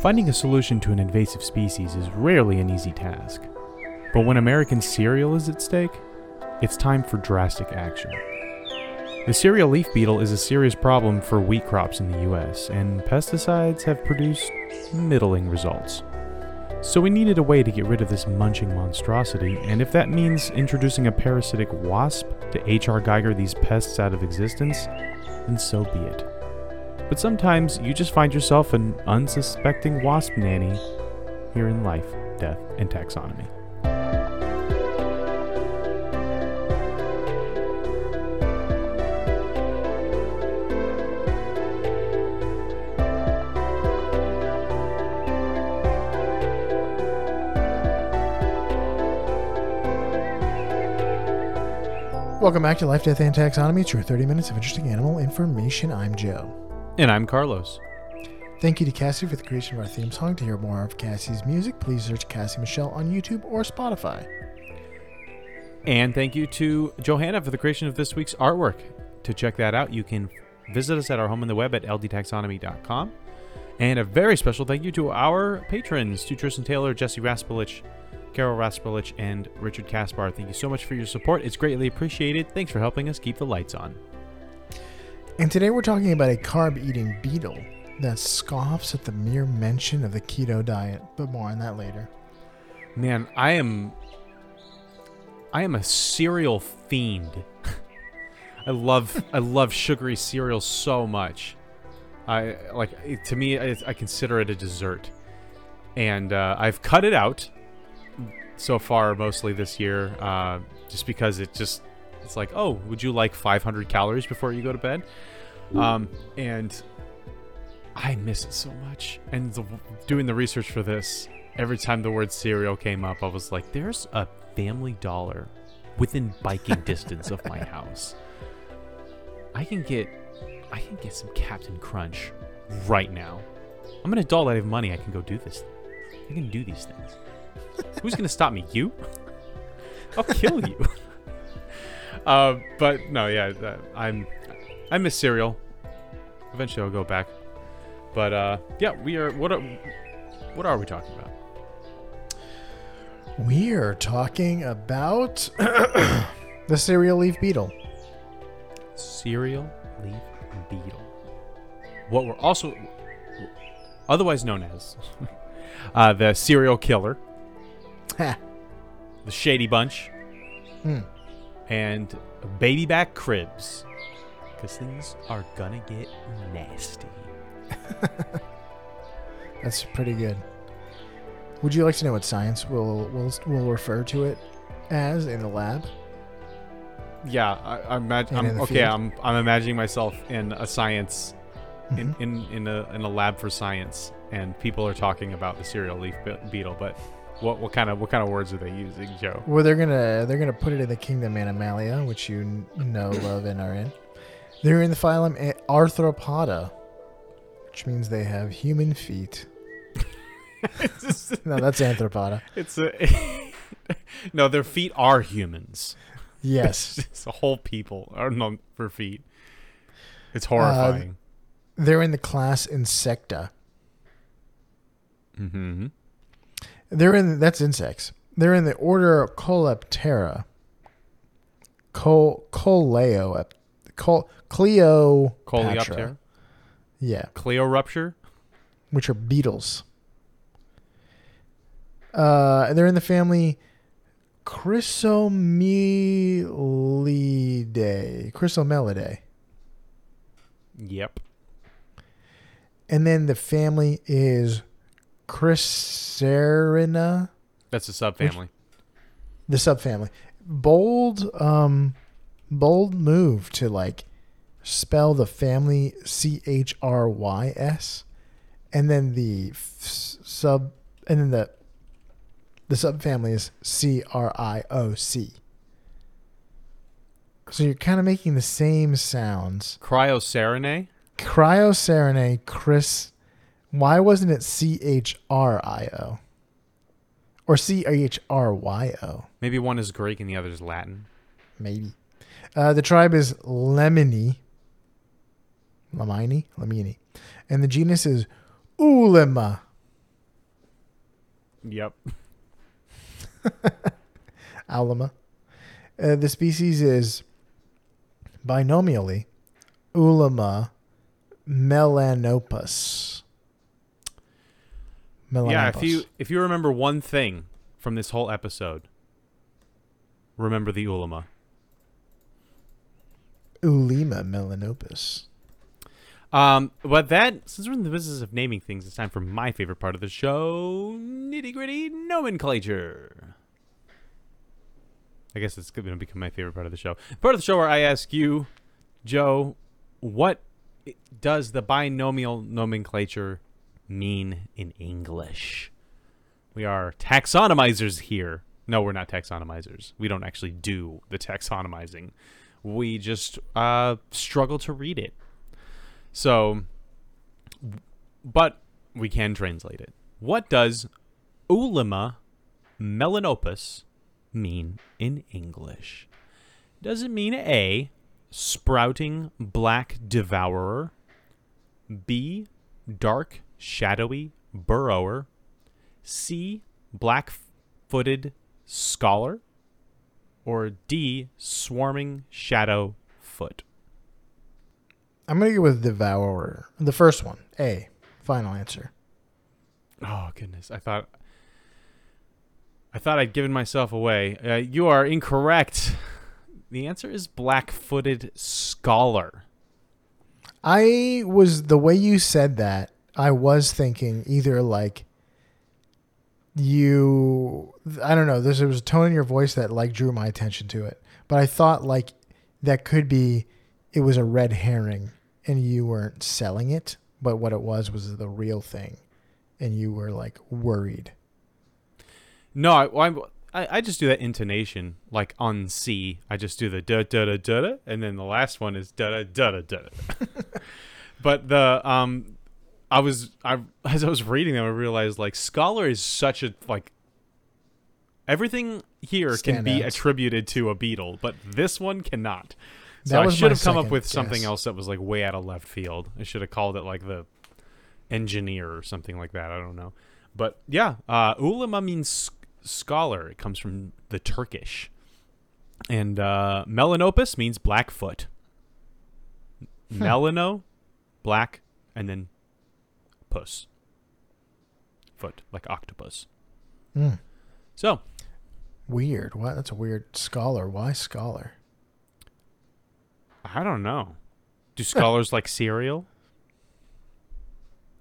Finding a solution to an invasive species is rarely an easy task. But when American cereal is at stake, it's time for drastic action. The cereal leaf beetle is a serious problem for wheat crops in the US, and pesticides have produced middling results. So we needed a way to get rid of this munching monstrosity, and if that means introducing a parasitic wasp to HR Giger these pests out of existence, then so be it. But sometimes you just find yourself an unsuspecting wasp nanny here in life, death, and taxonomy. Welcome back to Life, Death, and Taxonomy. It's your 30 minutes of interesting animal information. I'm Joe. And I'm Carlos. Thank you to Cassie for the creation of our theme song. To hear more of Cassie's music, please search Cassie Michelle on YouTube or Spotify. And thank you to Johanna for the creation of this week's artwork. To check that out, you can visit us at our home on the web at ldtaxonomy.com. And a very special thank you to our patrons, to Tristan Taylor, Jesse Raspolich, Carol Raspolich, and Richard Kaspar. Thank you so much for your support. It's greatly appreciated. Thanks for helping us keep the lights on. And today we're talking about a carb eating beetle that scoffs at the mere mention of the keto diet, but more on that later. Man, I am I am a cereal fiend. I love I love sugary cereal so much. I like it- to me I, I consider it a dessert. And uh, I've cut it out so far mostly this year uh, just because it just it's like, "Oh, would you like 500 calories before you go to bed?" Um, and I miss it so much. And the, doing the research for this, every time the word cereal came up, I was like, there's a family dollar within biking distance of my house. I can get I can get some Captain Crunch right now. I'm an adult, I have money, I can go do this. I can do these things. Who's gonna stop me? You? I'll kill you. uh, but no, yeah, uh, I'm I miss cereal. Eventually I'll go back. But uh, yeah, we are. What are what are we talking about? We are talking about the cereal leaf beetle. Cereal leaf beetle. What we're also otherwise known as uh, the serial killer, the Shady Bunch, Hmm. And baby back cribs, because things are gonna get nasty. That's pretty good. Would you like to know what science will will will refer to it as in the lab? Yeah, I, I'm, imag- And in I'm okay. field? I'm I'm imagining myself in a science in, Mhm. in in a in a lab for science, and people are talking about the cereal leaf beetle. But what what kind of what kind of words are they using, Joe? Well, they're gonna they're gonna put it in the kingdom Animalia, which you know, love, and are in. They're in the phylum Arthropoda, which means they have human feet. No, that's Anthropoda. It's a no. Their feet are humans. Yes, it's a whole people are not for feet. It's horrifying. they're in the class Insecta. mm-hmm. They're in that's insects. They're in the order Coleptera. Col Coleo Col Cleopatra. Coleoptera, Yeah, Cleo rupture. which are beetles. Uh, they're in the family Chrysomelidae. Chrysomelidae. Yep. And then the family is Chryserina, That's a subfamily. the subfamily. Bold, um, bold move to like spell the family C H R Y S, and then the f- sub, and then the the subfamily is C R I O C. So you're kind of making the same sounds. Criocerinae. Criocerinae, Chris. Why wasn't it C H R I O? Or C H R Y O? Maybe one is Greek and the other is Latin. Maybe. Uh, the tribe is Lemini. Lemini? Lemini. And the genus is Oulema. Yep. Aulima. Uh, the species is binomially Ulama melanopus. Yeah, if you if you remember one thing from this whole episode, remember the ulama. Oulema melanopus. Um, but that since we're in the business of naming things, it's time for my favorite part of the show: nitty gritty nomenclature. I guess it's going to become my favorite part of the show. Part of the show where I ask you, Joe, what does the binomial nomenclature mean in English? We are taxonomizers here. No, we're not taxonomizers. We don't actually do the taxonomizing. We just uh, struggle to read it. So, but we can translate it. What does Oulema melanopus mean in English? Does it mean A, sprouting black devourer, B, dark shadowy burrower, C, black footed scholar, or D, swarming shadow foot? I'm gonna go with devourer. The first one, A. Final answer. Oh goodness! I thought I thought I'd given myself away. Uh, you are incorrect. The answer is black-footed scholar. I was the way you said that. I was thinking either like you. I don't know. There was a tone in your voice that like drew my attention to it, but I thought like that could be it was a red herring and you weren't selling it, but what it was was the real thing, and you were like worried. No, I, I I just do that intonation like on C. I just do the da da da da da, and then the last one is da da da da. da. but the um, I was I as I was reading them, I realized like scholar is such a like everything here can be attributed to a beetle, but this one cannot. So That I should have come up with something else that was like way out of left field. I should have called it like the engineer or something like that. I don't know. But yeah, uh, ulama means scholar. It comes from the Turkish. And uh, melanopus means blackfoot. Melano, black, and then puss. Foot, like octopus. Hmm. So, Weird. What? That's a weird scholar. Why scholar? I don't know. Do scholars like cereal?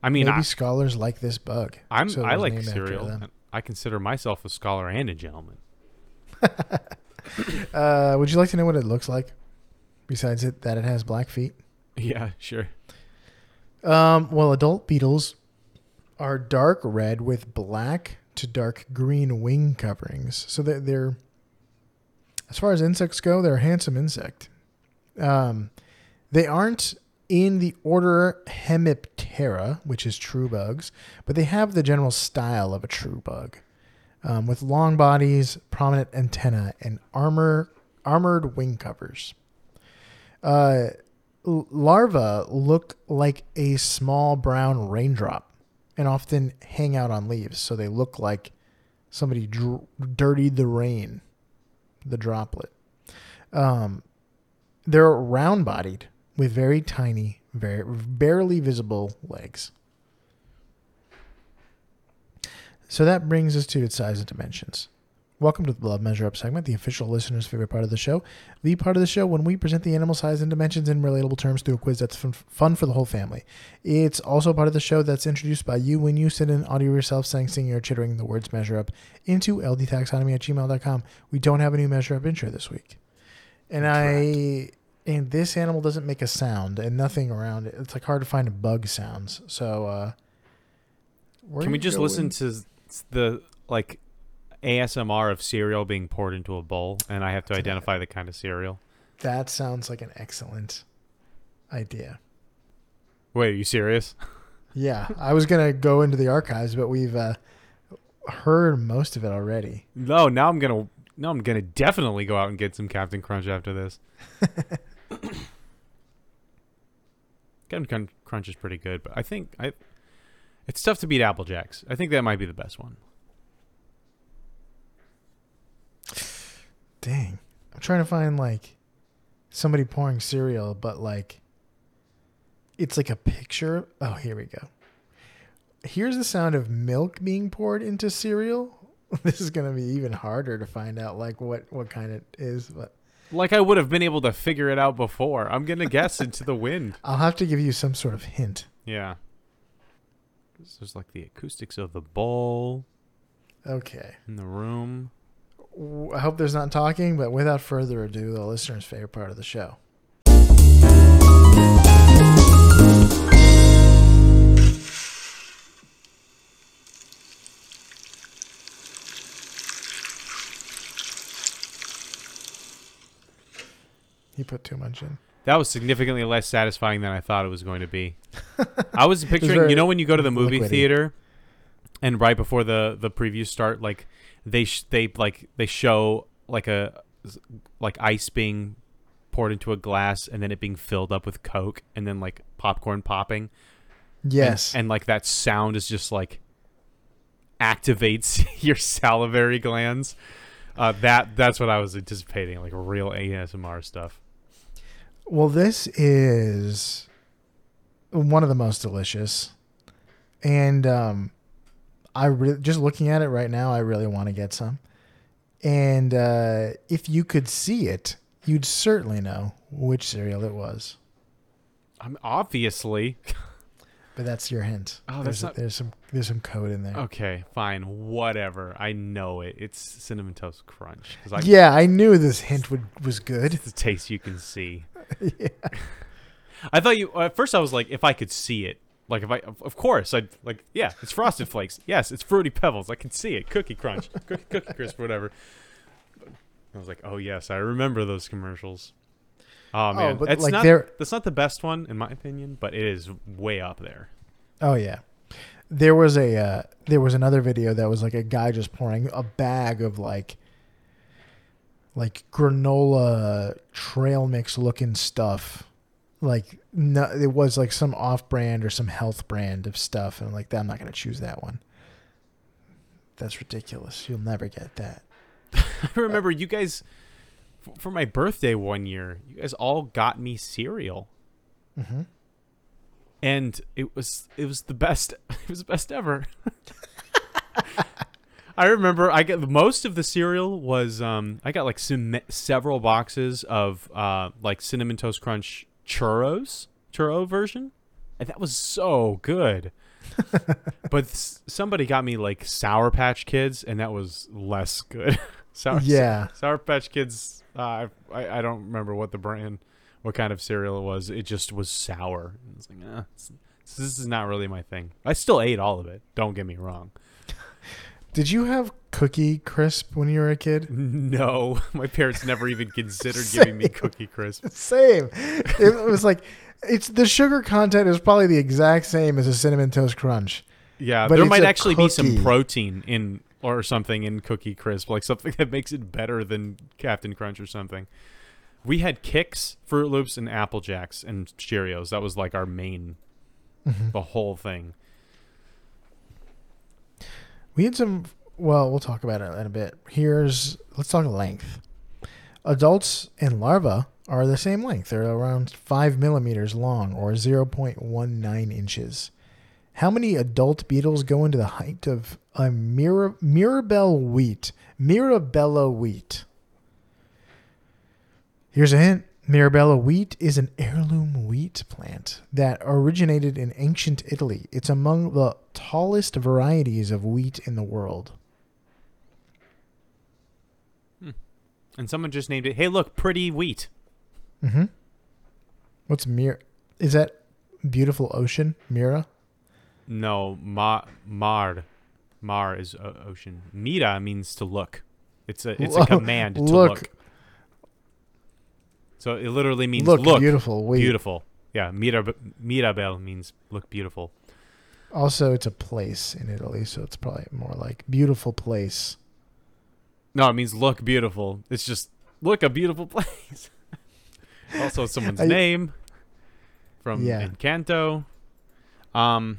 I mean, Maybe I, scholars like this bug. I'm so I like cereal. I consider myself a scholar and a gentleman. Uh, would you like to know what it looks like? Besides it, that it has black feet. Yeah, sure. Um, well, adult beetles are dark red with black to dark green wing coverings. So they're, they're as far as insects go, they're a handsome insect. Um, they aren't in the order Hemiptera, which is true bugs, but they have the general style of a true bug, um, with long bodies, prominent antennae, and armor armored wing covers. Uh, larvae look like a small brown raindrop and often hang out on leaves, so they look like somebody dr- dirtied the rain, the droplet. Um, they're round bodied with very tiny, very barely visible legs. So that brings us to its size and dimensions. Welcome to the Blood Measure Up segment, the official listener's favorite part of the show. The part of the show when we present the animal size and dimensions in relatable terms through a quiz that's fun, fun for the whole family. It's also part of the show that's introduced by you when you send an audio yourself saying, singing, or chittering the words measure up into ldtaxonomy at gmail.com. We don't have a new measure up intro this week. And I and this animal doesn't make a sound and nothing around it. It's like hard to find a bug sounds. So uh Can we just listen in- to the like ASMR of cereal being poured into a bowl, and I have to identify the kind of cereal? That sounds like an excellent idea. Wait, are you serious? Yeah, I was gonna go into the archives, but we've uh, heard most of it already. No, now I'm gonna. No, I'm gonna definitely go out and get some Captain Crunch after this. Captain Crunch- Crunch is pretty good, but I think I. It's tough to beat Apple Jacks. I think that might be the best one. Dang. I'm trying to find like somebody pouring cereal, but like it's like a picture. Oh, here we go. Here's the sound of milk being poured into cereal. This is gonna be even harder to find out like what what kind it is, but Like I would have been able to figure it out before. I'm gonna guess into the wind. I'll have to give you some sort of hint. Yeah. This is like the acoustics of the bowl Okay. in the room. I hope there's not talking, but without further ado, the listener's favorite part of the show. He put too much in. That was significantly less satisfying than I thought it was going to be. I was picturing, very you know, when you go to the movie liquidy. theater, and right before the the previews start, like they sh- they like they show like a like ice being poured into a glass and then it being filled up with Coke and then like popcorn popping. And- Yes. and, like that sound is just like activates your salivary glands. Uh, that that's what I was anticipating, like real ASMR stuff. Well, this is one of the most delicious, and um, I re- just looking at it right now, I really want to get some. And uh, if you could see it, you'd certainly know which cereal it was. I'm obviously But that's your hint. Oh, there's, not- there's some there's some code in there. Okay, fine, whatever. I know it. It's cinnamon toast crunch I yeah, I knew this hint would was good. it's the taste you can see. yeah. I thought you at first. I was like, if I could see it, like if I, of, course, I'd like, yeah, it's frosted flakes. Yes, it's fruity pebbles. I can see it. Cookie crunch, cookie, cookie crisp, whatever. I was like, oh yes, I remember those commercials. Oh man, but, it's like, not. they're- That's not the best one in my opinion, but it is way up there. Oh yeah. There was a uh, there was another video that was like a guy just pouring a bag of like like granola trail mix looking stuff. Like no, it was like some off brand or some health brand of stuff, and I'm like, I'm not gonna choose that one. That's ridiculous. You'll never get that. I remember you guys for my birthday one year. You guys all got me cereal. Mm-hmm. and it was it was the best it was the best ever i remember i got most of the cereal was um i got like some several boxes of uh like cinnamon toast crunch churros churro version and that was so good but s- somebody got me like sour patch kids and that was less good sour, Yeah. sour patch kids uh, I, I don't remember what the brand what kind of cereal it was. It just was sour. And It's like, eh, this is not really my thing. I still ate all of it. Don't get me wrong. Did you have Cookie Crisp when you were a kid? No, my parents never even considered giving me Cookie Crisp. Same. It was like it's the sugar content is probably the exact same as a cinnamon toast crunch. Yeah, But there might actually be some protein in or something in Cookie Crisp, like something that makes it better than Captain Crunch or something. We had Kix, Froot Loops, and Apple Jacks and Cheerios. That was like our main, Mm-hmm. the whole thing. We had some. Well, we'll talk about it in a bit. Here's let's talk length. Adults and larvae are the same length. They're around five millimeters long, or zero point one nine inches. How many adult beetles go into the height of a Mira, Mirabelle wheat? Mirabella wheat. Here's a hint. Mirabella wheat is an heirloom wheat plant that originated in ancient Italy. It's among the tallest varieties of wheat in the world. And someone just named it, hey, look, pretty wheat. Mm-hmm. What's Mir? Is that beautiful ocean? Mira? No, ma, mar. Mar is o- ocean. Mira means to look. It's a it's a command to look. look. So it literally means Look, look, beautiful wheat. beautiful. Yeah, Mirab- Mirabel means look beautiful. Also, it's a place in Italy, so it's probably more like beautiful place. No, it means look beautiful. It's just look a beautiful place. also, someone's I- name from Yeah. Encanto. Um.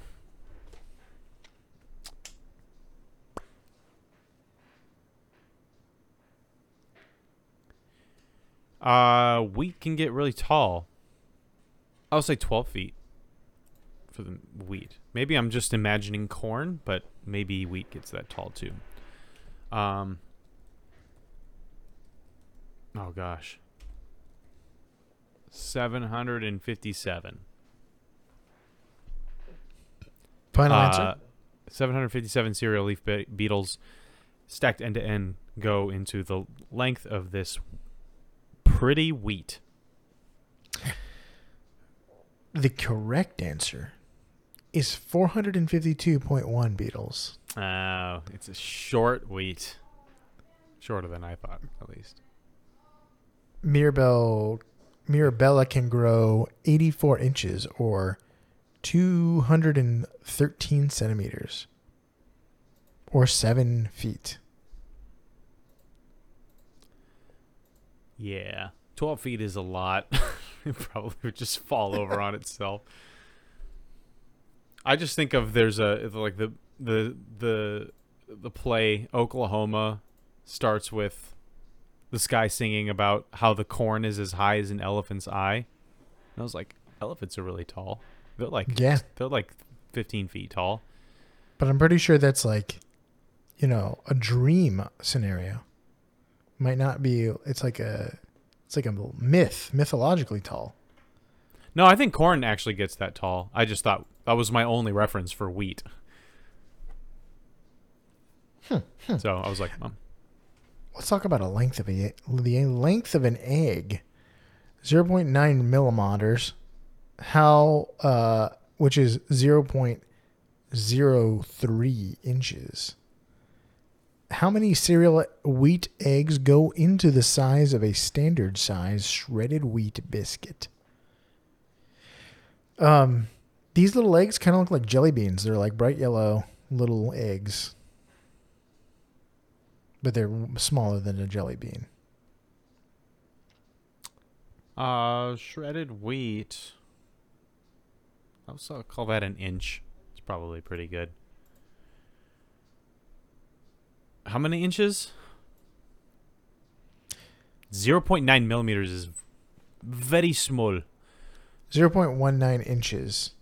Uh, wheat can get really tall. I would say 12 feet for the wheat. Maybe I'm just imagining corn, but maybe wheat gets that tall too. Um. Oh gosh. 757. Final Uh, answer. 757 cereal leaf be- beetles stacked end to end go into the length of this pretty wheat. The correct answer is 452.1 beetles. Oh, it's a short wheat. Shorter than I thought, at least. Mirabelle Mirabella can grow 84 inches or 213 centimeters or 7 feet. Yeah. 12 feet is a lot. it probably would just fall over on itself. I just think of there's a like the the the the play Oklahoma starts with this guy singing about how the corn is as high as an elephant's eye. And I was like, elephants are really tall. They're like Yeah. they're like 15 feet tall. But I'm pretty sure that's like, you know, a dream scenario. Might not be. It's like a, it's like a myth, mythologically tall. No, I think corn actually gets that tall. I just thought that was my only reference for wheat. So I was like, um, Let's talk about a length of a the length of an egg, zero point nine millimeters. How, uh, which is zero point zero three inches. How many cereal wheat eggs go into the size of a standard size shredded wheat biscuit? Um, these little eggs kind of look like jelly beans. They're like bright yellow little eggs, but they're smaller than a jelly bean. uh, shredded wheat. I also call that an inch. It's probably pretty good. How many inches? 0.9 millimeters is very small. Zero point one nine inches.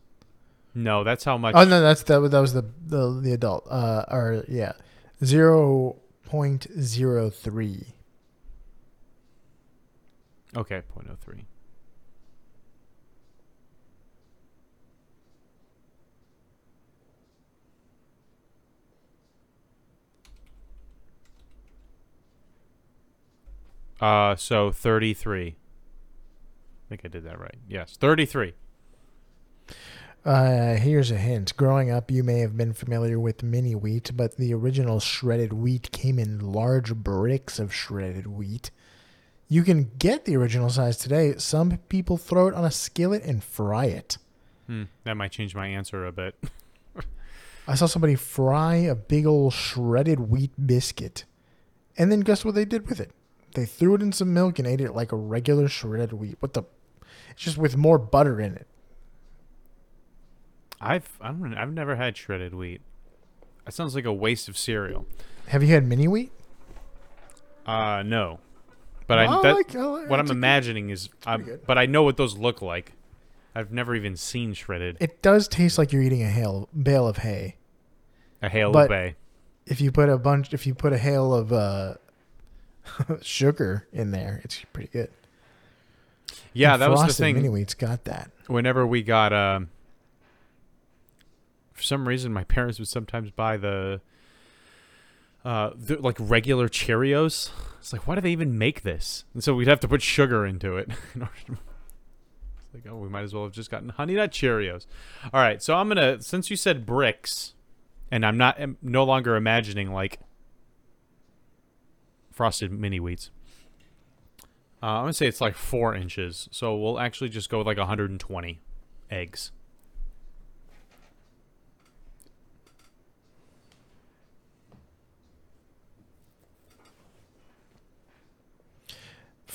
No, that's how much. Oh no, that's that. was- That was the the, the adult. Uh, or yeah, zero point zero three. Okay, 0.03. Uh, so 33. I think I did that right. Yes, 33. Uh, here's a hint. Growing up, you may have been familiar with mini wheat, but the original shredded wheat came in large bricks of shredded wheat. You can get the original size today. Some people throw it on a skillet and fry it. Hmm, that might change my answer a bit. I saw somebody fry a big old shredded wheat biscuit. And then guess what they did with it? They threw it in some milk and ate it like a regular shredded wheat. What the? It's just with more butter in it. I've I don't I've never had shredded wheat. That sounds like a waste of cereal. Have you had mini wheat? Uh, no. But I, I that, like- I like- what I'm a good- imagining is, I, pretty good. but I know what those look like. I've never even seen shredded It does taste like you're eating a hail, bale of hay. a hail but- of bay. If you put a bunch, if you put a hail of uh, sugar in there, it's pretty good. Yeah, And that was the Frosted thing. Mini wheat's got that. Whenever we got, um, for some reason, my parents would sometimes buy the, uh, like regular Cheerios. It's like, why do they even make this? And so we'd have to put sugar into it. in order to- it's like, oh, we might as well have just gotten Honey Nut Cheerios. All right, so I'm gonna since you said bricks, and I'm not am no longer imagining like frosted mini wheats. Uh, I'm gonna say it's like four inches, so we'll actually just go with like 120 eggs.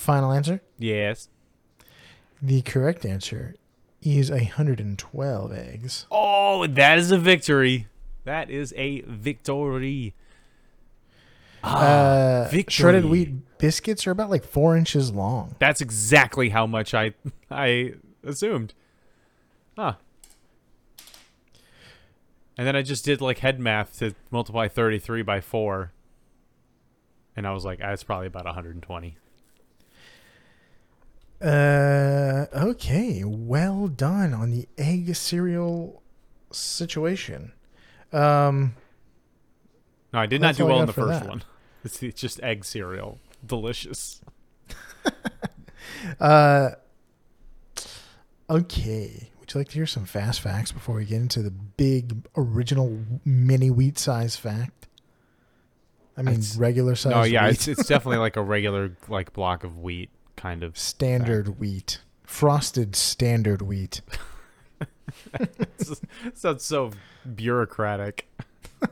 Final answer. Yes. The correct answer is 112 eggs. Oh, that is a victory. That is a victory. uh, shredded victory. wheat biscuits are about like four inches long. That's exactly how much I I assumed. Huh. And then I just did like head math to multiply 33 by 4. And I was like, that's probably about 120. Uh, okay, well done on the egg cereal situation. Um, No, I did not do well in the first that. one. It's, it's just egg cereal. Delicious. uh, okay. Would you like to hear some fast facts before we get into the big original mini wheat size fact? I mean, It's- regular size. No, yeah, it's it's definitely like a regular like block of wheat kind of. standard wheat, frosted standard wheat. Sounds so bureaucratic.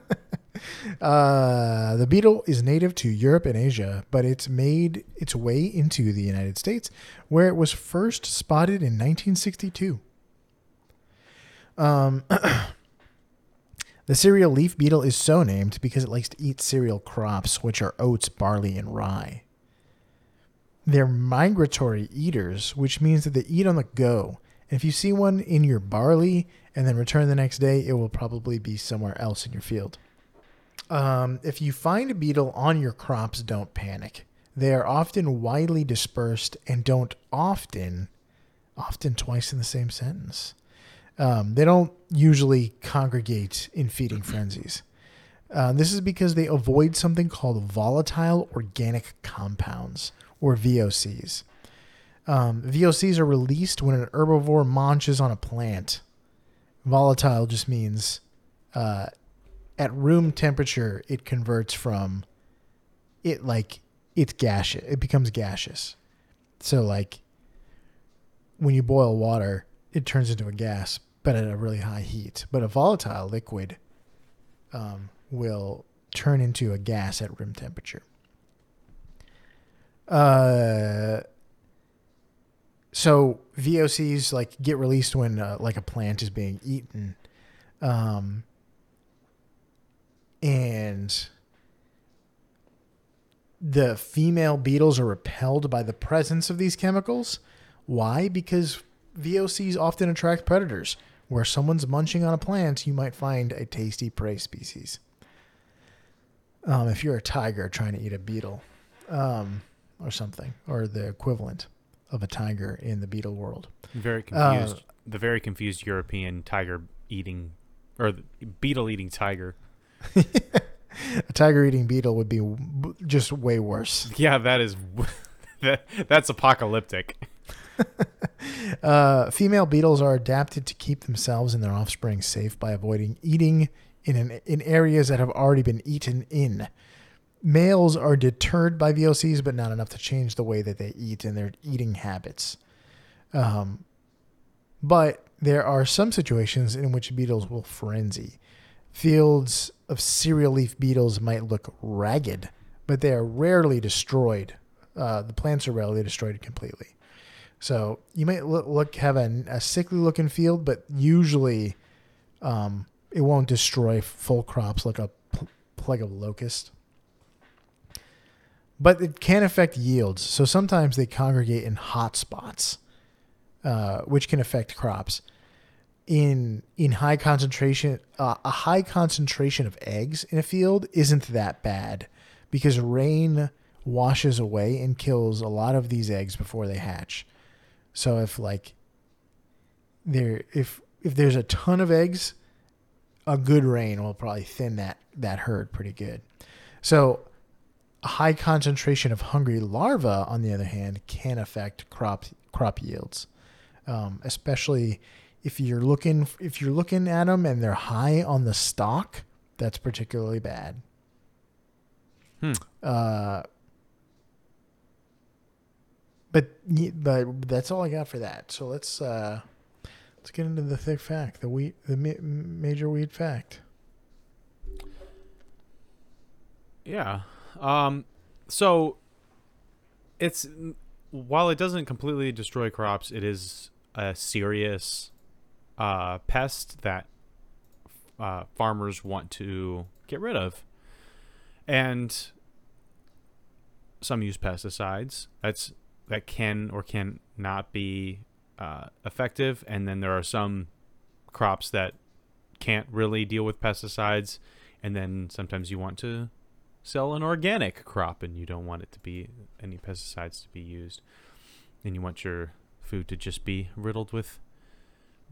Uh, the beetle is native to Europe and Asia, but it's made its way into the United States, where it was first spotted in 1962. Um, the cereal leaf beetle is so named because it likes to eat cereal crops, which are oats, barley, and rye. They're migratory eaters, which means that they eat on the go. If you see one in your barley and then return the next day, it will probably be somewhere else in your field. Um, if you find a beetle on your crops, don't panic. They are often widely dispersed and don't often, often twice in the same sentence. Um, they don't usually congregate in feeding frenzies. Uh, this is because they avoid something called volatile organic compounds, or VOCs. Um, VOCs are released when an herbivore munches on a plant. Volatile just means uh, at room temperature, it converts from it like it's gaseous. It becomes gaseous. So like when you boil water, it turns into a gas, but at a really high heat. But a volatile liquid um, will turn into a gas at room temperature. Uh, so VOCs like get released when uh, like a plant is being eaten, um, and the female beetles are repelled by the presence of these chemicals. Why? Because VOCs often attract predators. Where someone's munching on a plant, you might find a tasty prey species. Um, if you're a tiger trying to eat a beetle, um, or something, or the equivalent of a tiger in the beetle world. Very Uh, confused. the very confused European tiger eating, or the beetle eating tiger. A tiger eating beetle would be w- just way worse. Yeah, that is that that's apocalyptic. Uh, female beetles are adapted to keep themselves and their offspring safe by avoiding eating in an, in areas that have already been eaten in. Males are deterred by VOCs, but not enough to change the way that they eat and their eating habits. Um, but there are some situations in which beetles will frenzy. Fields of cereal leaf beetles might look ragged, but they are rarely destroyed. Uh, the plants are rarely destroyed completely. So you might look, look have a, a sickly looking field, but usually um, it won't destroy full crops like a pl- plague of locust. But it can affect yields. So sometimes they congregate in hot spots, uh, which can affect crops. In in high concentration, uh, a high concentration of eggs in a field isn't that bad because rain washes away and kills a lot of these eggs before they hatch. So if like there if if there's a ton of eggs, a good rain will probably thin that that herd pretty good. So a high concentration of hungry larvae, on the other hand, can affect crop crop yields, um, especially if you're looking if you're looking at them and they're high on the stock. That's particularly bad. Hmm. Uh, but but that's all I got for that. So let's uh, let's get into the thick fact, the wheat, the ma- major weed fact. Yeah. Um. So it's while it doesn't completely destroy crops, it is a serious uh, pest that uh, farmers want to get rid of, and some use pesticides. That's that can or can not be uh, effective, and then there are some crops that can't really deal with pesticides, and then sometimes you want to sell an organic crop and you don't want it to be any pesticides to be used, and you want your food to just be riddled with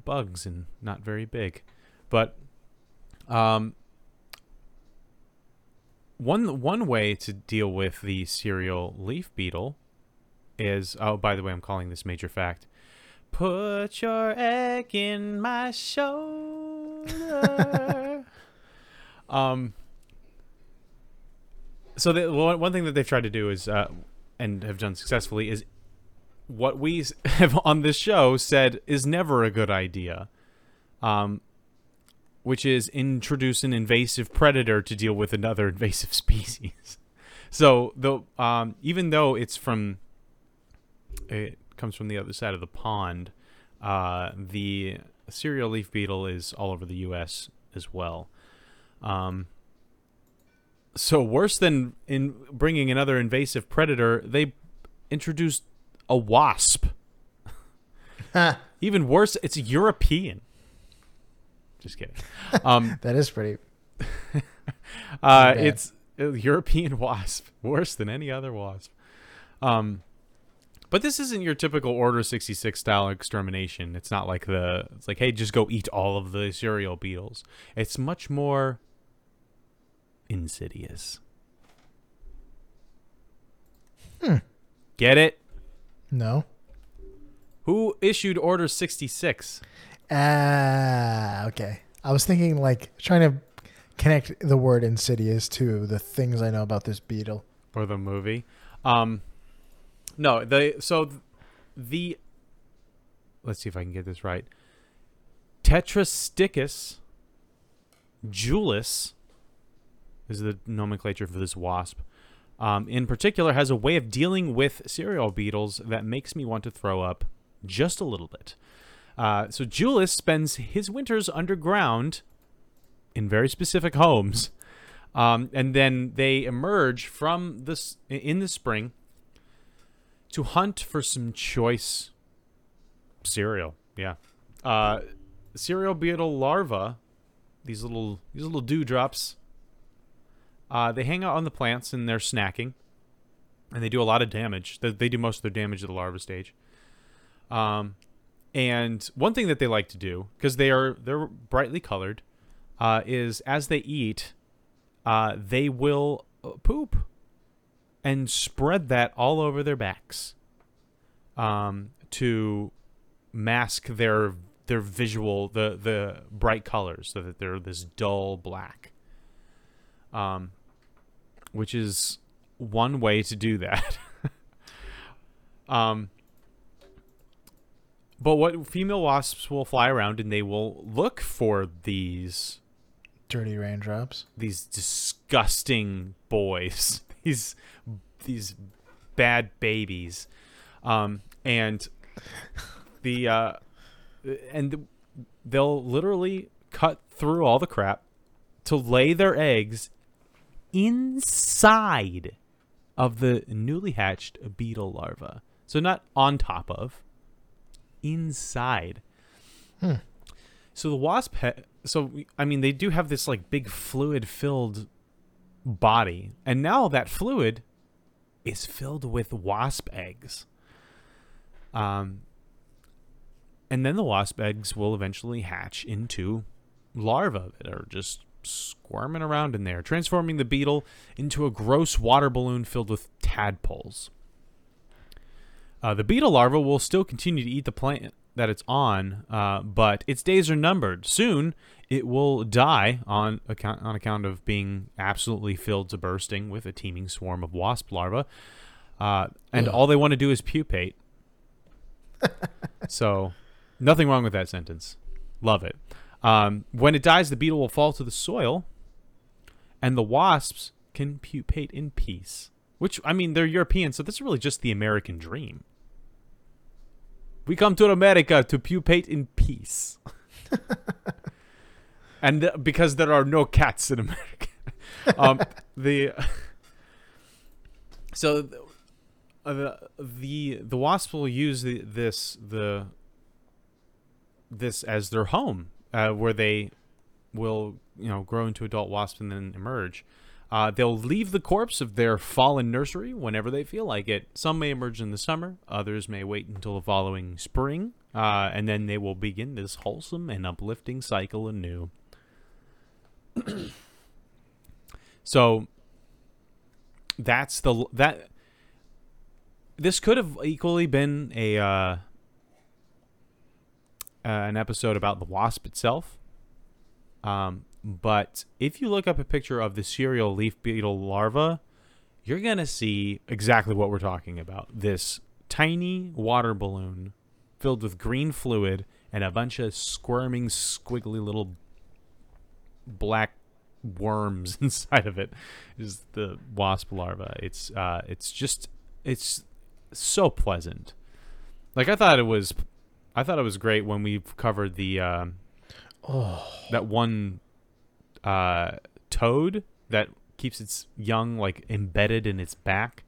bugs and not very big, but um, one one way to deal with the cereal leaf beetle is oh by the way I'm calling this major fact. Put your egg in my shoulder. um. So the one thing that they've tried to do is, uh, and have done successfully, is what we have on this show said is never a good idea. Um, which is introduce an invasive predator to deal with another invasive species. So the um, even though it's from it comes from the other side of the pond, uh, the cereal leaf beetle is all over the U.S. as well. Um, so worse than in bringing another invasive predator, they introduced a wasp. Even worse, it's European. Just kidding. Um, That is pretty. uh, it's a European wasp, worse than any other wasp. Um, but this isn't your typical Order 66 style extermination. It's not like the, it's like, hey, just go eat all of the cereal beetles. It's much more insidious. Hmm. Get it? No. Who issued Order 66? Ah, okay. I was thinking like trying to connect the word insidious to the things I know about this beetle. or the movie. Um, no, the so the let's see if I can get this right. Tetrastichus julis is the nomenclature for this wasp. Um, in particular, has a way of dealing with cereal beetles that makes me want to throw up just a little bit. Uh, so Julis spends his winters underground in very specific homes um, and then they emerge from this in the spring to hunt for some choice cereal. Yeah, uh, cereal beetle larvae. These little these little dewdrops. Uh, they hang out on the plants and they're snacking, and they do a lot of damage. They, they do most of their damage at the larva stage. Um, and one thing that they like to do because they are they're brightly colored, uh, is as they eat, uh, they will uh, poop and spread that all over their backs um, to mask their their visual the the bright colors so that they're this dull black um, which is one way to do that um, but what female wasps will fly around and they will look for these Dirty raindrops. these disgusting boys, these these bad babies, um, and the uh, and they'll literally cut through all the crap to lay their eggs inside of the newly hatched beetle larva. So not on top of, inside. So the wasp, he- so I mean, they do have this like big fluid-filled body, and now that fluid is filled with wasp eggs. Um, and then the wasp eggs will eventually hatch into larvae that are just squirming around in there, transforming the beetle into a gross water balloon filled with tadpoles. Uh, the beetle larva will still continue to eat the plant that it's on, uh, but its days are numbered. Soon, it will die on account on account of being absolutely filled to bursting with a teeming swarm of wasp larvae, uh, and Ugh. all they want to do is pupate. so, nothing wrong with that sentence. Love it. Um, when it dies, the beetle will fall to the soil, and the wasps can pupate in peace. Which I mean, they're European, so this is really just the American dream. We come to America to pupate in peace. and th- because there are no cats in America. um, the So uh, the the the wasp will use the, this the this as their home, uh, where they will you know grow into adult wasps and then emerge. Uh, they'll leave the corpse of their fallen nursery whenever they feel like it. Some may emerge in the summer, others may wait until the following spring, uh, and then they will begin this wholesome and uplifting cycle anew. so that's the that this could have equally been a uh, an episode about the wasp itself. Um, but if you look up a picture of the cereal leaf beetle larva, you're gonna see exactly what we're talking about. This tiny water balloon filled with green fluid and a bunch of squirming, squiggly little black worms inside of it is the wasp larva. It's uh, it's just it's so pleasant. Like I thought it was, I thought it was great when we covered the uh, Oh, that one uh, toad that keeps its young like embedded in its back.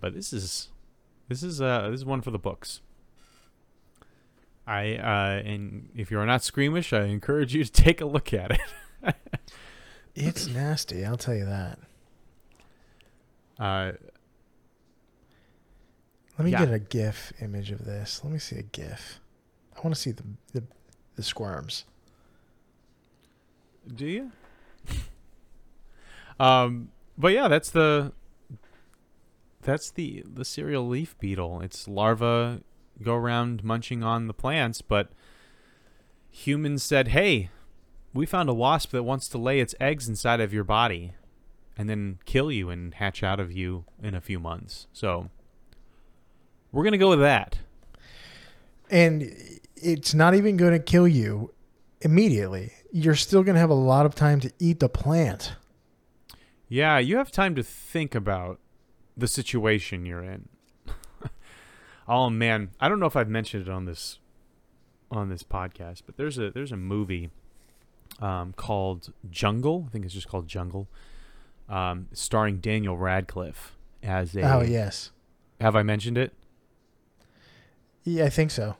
But this is this is uh this is one for the books. I uh and if you're not squeamish, I encourage you to take a look at it. it's nasty. I'll tell you that. Uh, Let me Yeah. get a GIF image of this. Let me see a GIF. I want to see the the, the squirms. do you? um, but yeah, that's the that's the the cereal leaf beetle. Its larvae go around munching on the plants, but humans said, "Hey, we found a wasp that wants to lay its eggs inside of your body and then kill you and hatch out of you in a few months." So we're gonna go with that. And it's not even going to kill you immediately. You're still going to have a lot of time to eat the plant. Yeah, you have time to think about the situation you're in. oh man, I don't know if I've mentioned it on this on this podcast, but there's a there's a movie um, called Jungle. I think it's just called Jungle, um, starring Daniel Radcliffe as a. Oh yes, Have I mentioned it? Yeah, I think so.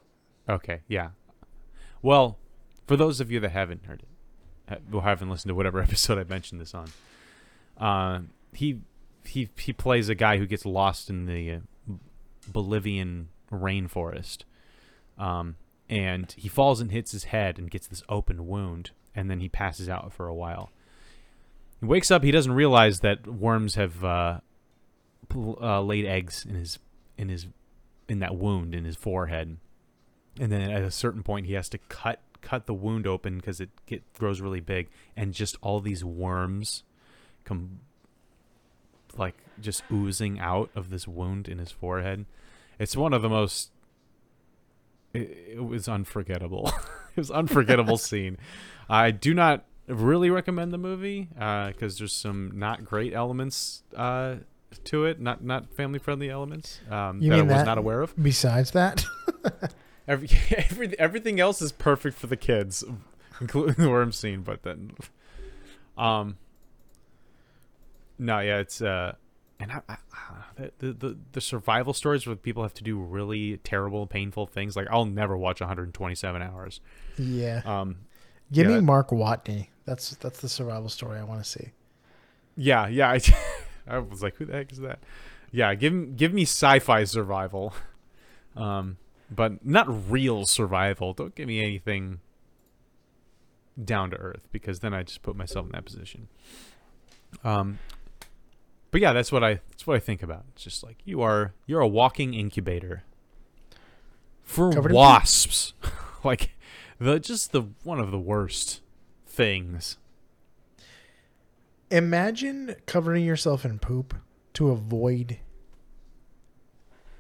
Okay, yeah. Well, for those of you that haven't heard it, or haven't listened to whatever episode I mentioned this on, uh, he he he plays a guy who gets lost in the uh, Bolivian rainforest, um, and he falls and hits his head and gets this open wound, and then he passes out for a while. He wakes up. He doesn't realize that worms have uh, pl- uh, laid eggs in his in his in that wound in his forehead. And then at a certain point he has to cut cut the wound open because it get, grows really big. And just all these worms come like just oozing out of this wound in his forehead. It's one of the most it, it was unforgettable. It was unforgettable scene. I do not really recommend the movie because there's some not great elements uh, to it not not family friendly elements um, that i was that- not aware of Besides that, Every, every everything else is perfect for the kids, including the worm scene. But then, um, no, yeah, it's uh, and I, I, I- the, the the survival stories where people have to do really terrible, painful things. Like I'll never watch 127 hours. yeah. Um, Give yeah. me Mark Watney. That's that's the survival story I want to see. yeah, yeah. I, I was like, who the heck is that? Yeah, give give me sci-fi survival, um, but not real survival. Don't give me anything down to earth because then I just put myself in that position. Um, but yeah, that's what I that's what I think about. It's just like you are you're a walking incubator for Covered wasps, like the just the one of the worst things. Imagine covering yourself in poop to avoid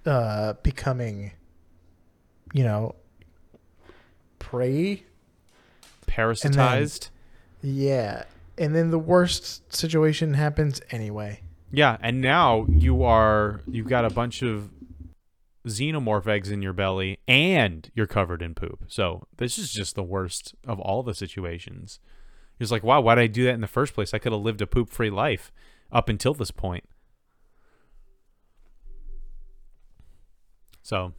uh becoming you know prey. Parasitized. Yeah. And then the worst situation happens anyway. Yeah, and now you are you've got a bunch of xenomorph eggs in your belly and you're covered in poop. So this is just the worst of all the situations. It's like, wow, why did I do that in the first place? I could have lived a poop free life up until this point. So,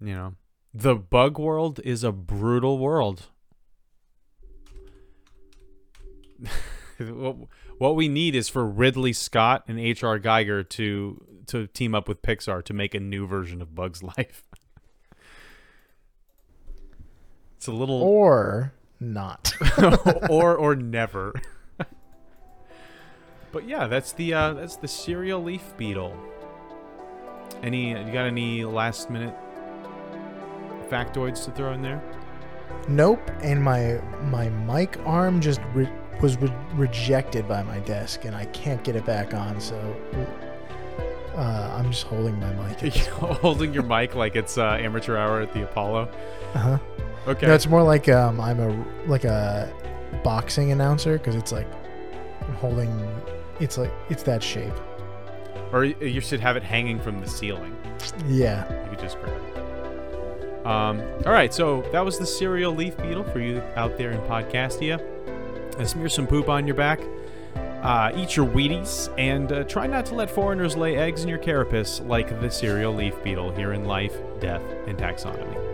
you know, the bug world is a brutal world. what we need is for Ridley Scott and H.R. Giger to to team up with Pixar to make a new version of Bug's Life. it's a little Or not. or or never. but yeah, that's the uh, that's the cereal leaf beetle. Any you got any last minute factoids to throw in there? nope. And my my mic arm just re- was re- rejected by my desk, and I can't get it back on. So uh, I'm just holding my mic. Holding your mic like it's uh, amateur hour at the Apollo. Uh huh. Okay. No, it's more like um, I'm a like a boxing announcer because it's like I'm holding. It's like it's that shape. or you should have it hanging from the ceiling. Yeah. You could just grab it. Um, all right, so that was the cereal leaf beetle for you out there in Podcastia. Uh, smear some poop on your back. Uh, eat your Wheaties, and uh, try not to let foreigners lay eggs in your carapace like the cereal leaf beetle here in Life, Death, and Taxonomy.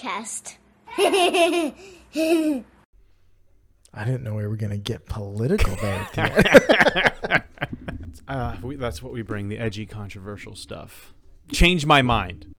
Podcast. I didn't know we were going to get political there. at. Uh, we, that's what we bring the edgy, controversial stuff. Change my mind.